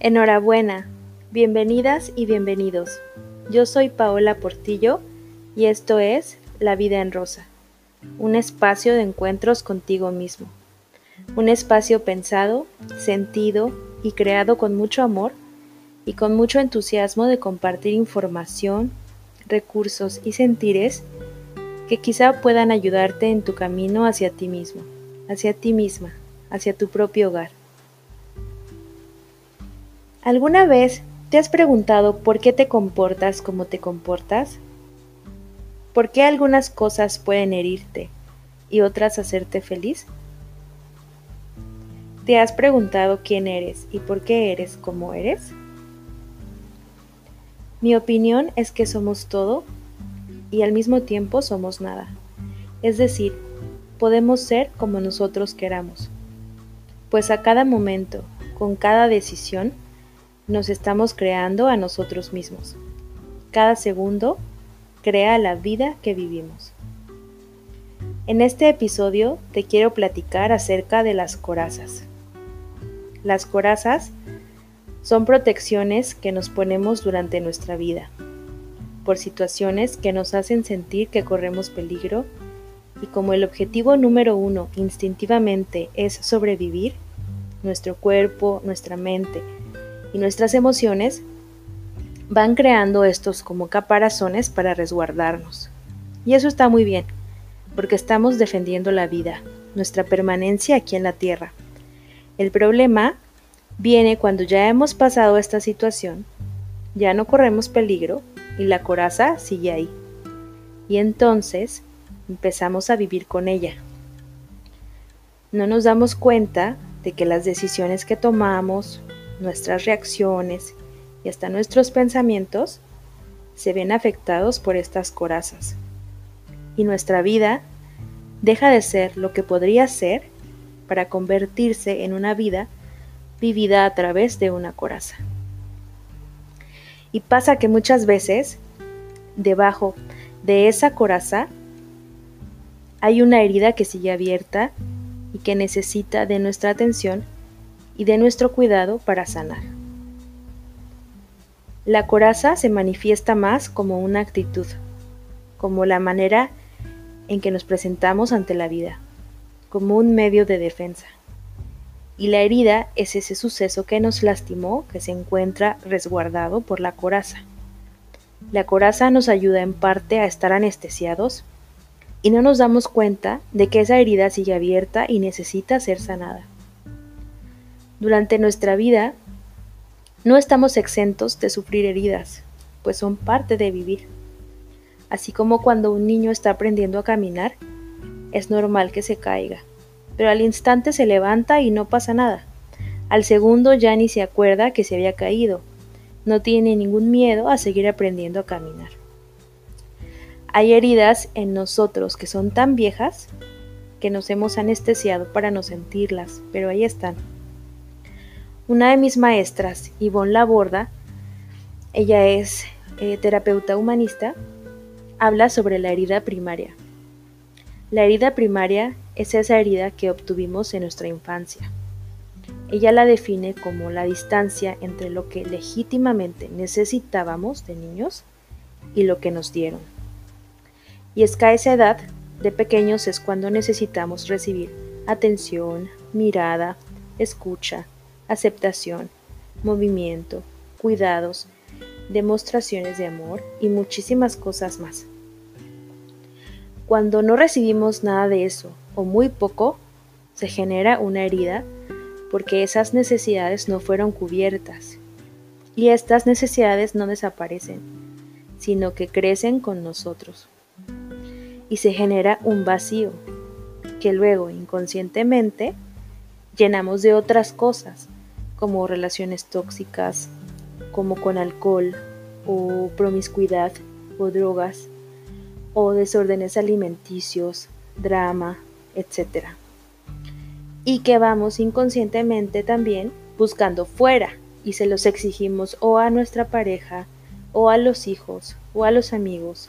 Enhorabuena, bienvenidas y bienvenidos. Yo soy Paola Portillo y esto es La vida en rosa, un espacio de encuentros contigo mismo, un espacio pensado, sentido y creado con mucho amor y con mucho entusiasmo de compartir información, recursos y sentires que quizá puedan ayudarte en tu camino hacia ti mismo, hacia ti misma, hacia tu propio hogar. ¿Alguna vez te has preguntado por qué te comportas como te comportas? ¿Por qué algunas cosas pueden herirte y otras hacerte feliz? ¿Te has preguntado quién eres y por qué eres como eres? Mi opinión es que somos todo y al mismo tiempo somos nada. Es decir, podemos ser como nosotros queramos. Pues a cada momento, con cada decisión, nos estamos creando a nosotros mismos. Cada segundo crea la vida que vivimos. En este episodio te quiero platicar acerca de las corazas. Las corazas son protecciones que nos ponemos durante nuestra vida, por situaciones que nos hacen sentir que corremos peligro y como el objetivo número uno instintivamente es sobrevivir, nuestro cuerpo, nuestra mente, y nuestras emociones van creando estos como caparazones para resguardarnos. Y eso está muy bien, porque estamos defendiendo la vida, nuestra permanencia aquí en la Tierra. El problema viene cuando ya hemos pasado esta situación, ya no corremos peligro y la coraza sigue ahí. Y entonces empezamos a vivir con ella. No nos damos cuenta de que las decisiones que tomamos, nuestras reacciones y hasta nuestros pensamientos se ven afectados por estas corazas. Y nuestra vida deja de ser lo que podría ser para convertirse en una vida vivida a través de una coraza. Y pasa que muchas veces debajo de esa coraza hay una herida que sigue abierta y que necesita de nuestra atención y de nuestro cuidado para sanar. La coraza se manifiesta más como una actitud, como la manera en que nos presentamos ante la vida, como un medio de defensa. Y la herida es ese suceso que nos lastimó que se encuentra resguardado por la coraza. La coraza nos ayuda en parte a estar anestesiados y no nos damos cuenta de que esa herida sigue abierta y necesita ser sanada. Durante nuestra vida no estamos exentos de sufrir heridas, pues son parte de vivir. Así como cuando un niño está aprendiendo a caminar, es normal que se caiga, pero al instante se levanta y no pasa nada. Al segundo ya ni se acuerda que se había caído, no tiene ningún miedo a seguir aprendiendo a caminar. Hay heridas en nosotros que son tan viejas que nos hemos anestesiado para no sentirlas, pero ahí están. Una de mis maestras, Yvonne Laborda, ella es eh, terapeuta humanista, habla sobre la herida primaria. La herida primaria es esa herida que obtuvimos en nuestra infancia. Ella la define como la distancia entre lo que legítimamente necesitábamos de niños y lo que nos dieron. Y es que a esa edad de pequeños es cuando necesitamos recibir atención, mirada, escucha, aceptación, movimiento, cuidados, demostraciones de amor y muchísimas cosas más. Cuando no recibimos nada de eso o muy poco, se genera una herida porque esas necesidades no fueron cubiertas. Y estas necesidades no desaparecen, sino que crecen con nosotros. Y se genera un vacío que luego inconscientemente llenamos de otras cosas como relaciones tóxicas, como con alcohol o promiscuidad o drogas o desórdenes alimenticios, drama, etc. Y que vamos inconscientemente también buscando fuera y se los exigimos o a nuestra pareja o a los hijos o a los amigos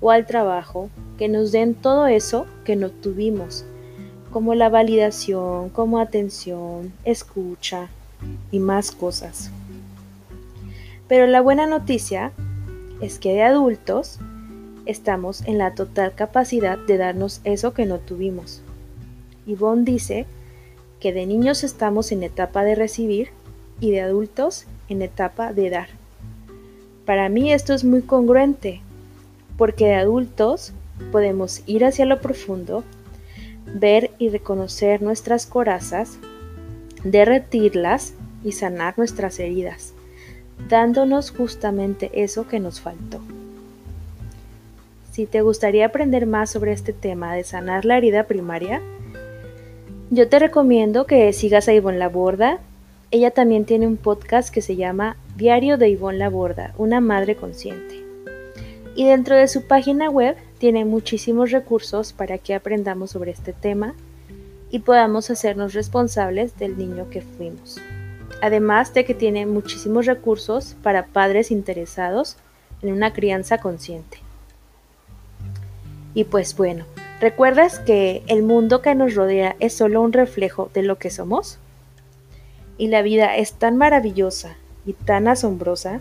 o al trabajo que nos den todo eso que no tuvimos, como la validación, como atención, escucha, y más cosas. Pero la buena noticia es que de adultos estamos en la total capacidad de darnos eso que no tuvimos. Yvonne dice que de niños estamos en etapa de recibir y de adultos en etapa de dar. Para mí esto es muy congruente, porque de adultos podemos ir hacia lo profundo, ver y reconocer nuestras corazas, derretirlas y sanar nuestras heridas, dándonos justamente eso que nos faltó. Si te gustaría aprender más sobre este tema de sanar la herida primaria, yo te recomiendo que sigas a Ivonne Laborda. Ella también tiene un podcast que se llama Diario de Ivonne Laborda, una madre consciente. Y dentro de su página web tiene muchísimos recursos para que aprendamos sobre este tema y podamos hacernos responsables del niño que fuimos. Además de que tiene muchísimos recursos para padres interesados en una crianza consciente. Y pues bueno, ¿recuerdas que el mundo que nos rodea es solo un reflejo de lo que somos? Y la vida es tan maravillosa y tan asombrosa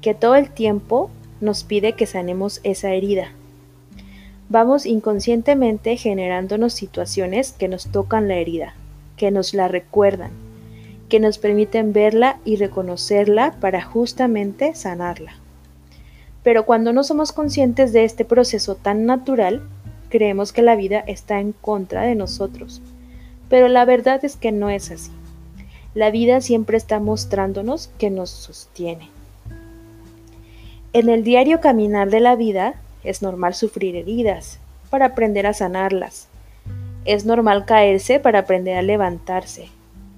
que todo el tiempo nos pide que sanemos esa herida. Vamos inconscientemente generándonos situaciones que nos tocan la herida, que nos la recuerdan, que nos permiten verla y reconocerla para justamente sanarla. Pero cuando no somos conscientes de este proceso tan natural, creemos que la vida está en contra de nosotros. Pero la verdad es que no es así. La vida siempre está mostrándonos que nos sostiene. En el diario caminar de la vida es normal sufrir heridas para aprender a sanarlas. Es normal caerse para aprender a levantarse.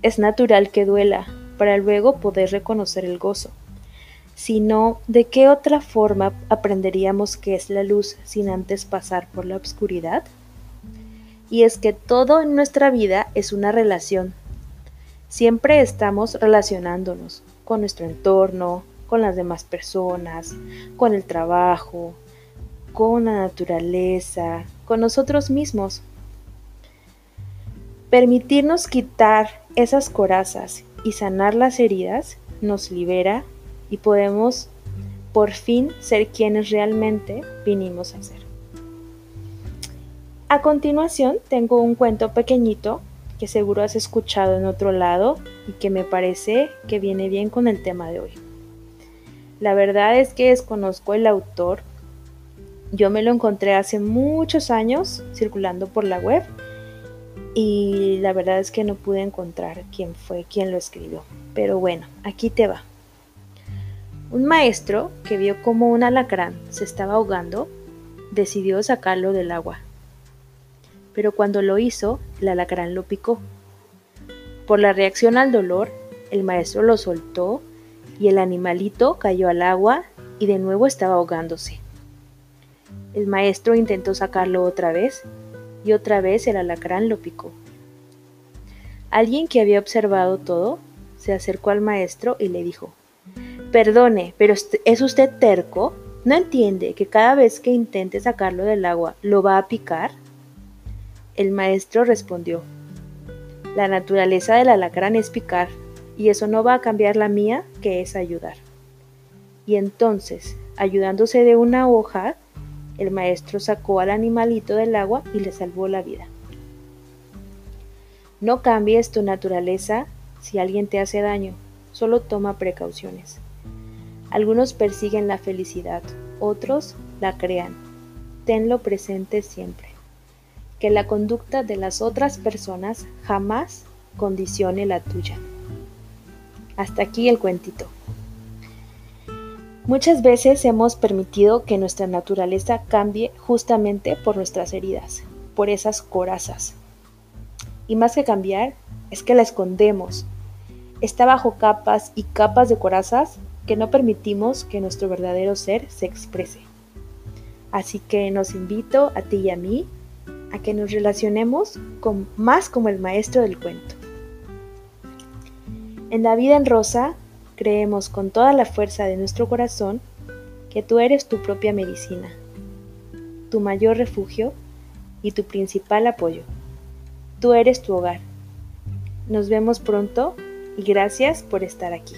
Es natural que duela para luego poder reconocer el gozo sino de qué otra forma aprenderíamos qué es la luz sin antes pasar por la oscuridad? Y es que todo en nuestra vida es una relación. Siempre estamos relacionándonos con nuestro entorno, con las demás personas, con el trabajo, con la naturaleza, con nosotros mismos. Permitirnos quitar esas corazas y sanar las heridas nos libera y podemos por fin ser quienes realmente vinimos a ser. A continuación tengo un cuento pequeñito que seguro has escuchado en otro lado y que me parece que viene bien con el tema de hoy. La verdad es que desconozco el autor. Yo me lo encontré hace muchos años circulando por la web y la verdad es que no pude encontrar quién fue quien lo escribió. Pero bueno, aquí te va. Un maestro, que vio cómo un alacrán se estaba ahogando, decidió sacarlo del agua. Pero cuando lo hizo, el alacrán lo picó. Por la reacción al dolor, el maestro lo soltó y el animalito cayó al agua y de nuevo estaba ahogándose. El maestro intentó sacarlo otra vez y otra vez el alacrán lo picó. Alguien que había observado todo se acercó al maestro y le dijo, Perdone, pero ¿es usted terco? ¿No entiende que cada vez que intente sacarlo del agua lo va a picar? El maestro respondió, La naturaleza del alacrán es picar, y eso no va a cambiar la mía, que es ayudar. Y entonces, ayudándose de una hoja, el maestro sacó al animalito del agua y le salvó la vida. No cambies tu naturaleza si alguien te hace daño, solo toma precauciones. Algunos persiguen la felicidad, otros la crean. Tenlo presente siempre. Que la conducta de las otras personas jamás condicione la tuya. Hasta aquí el cuentito. Muchas veces hemos permitido que nuestra naturaleza cambie justamente por nuestras heridas, por esas corazas. Y más que cambiar, es que la escondemos. Está bajo capas y capas de corazas que no permitimos que nuestro verdadero ser se exprese. Así que nos invito a ti y a mí a que nos relacionemos con, más como el maestro del cuento. En la vida en rosa creemos con toda la fuerza de nuestro corazón que tú eres tu propia medicina, tu mayor refugio y tu principal apoyo. Tú eres tu hogar. Nos vemos pronto y gracias por estar aquí.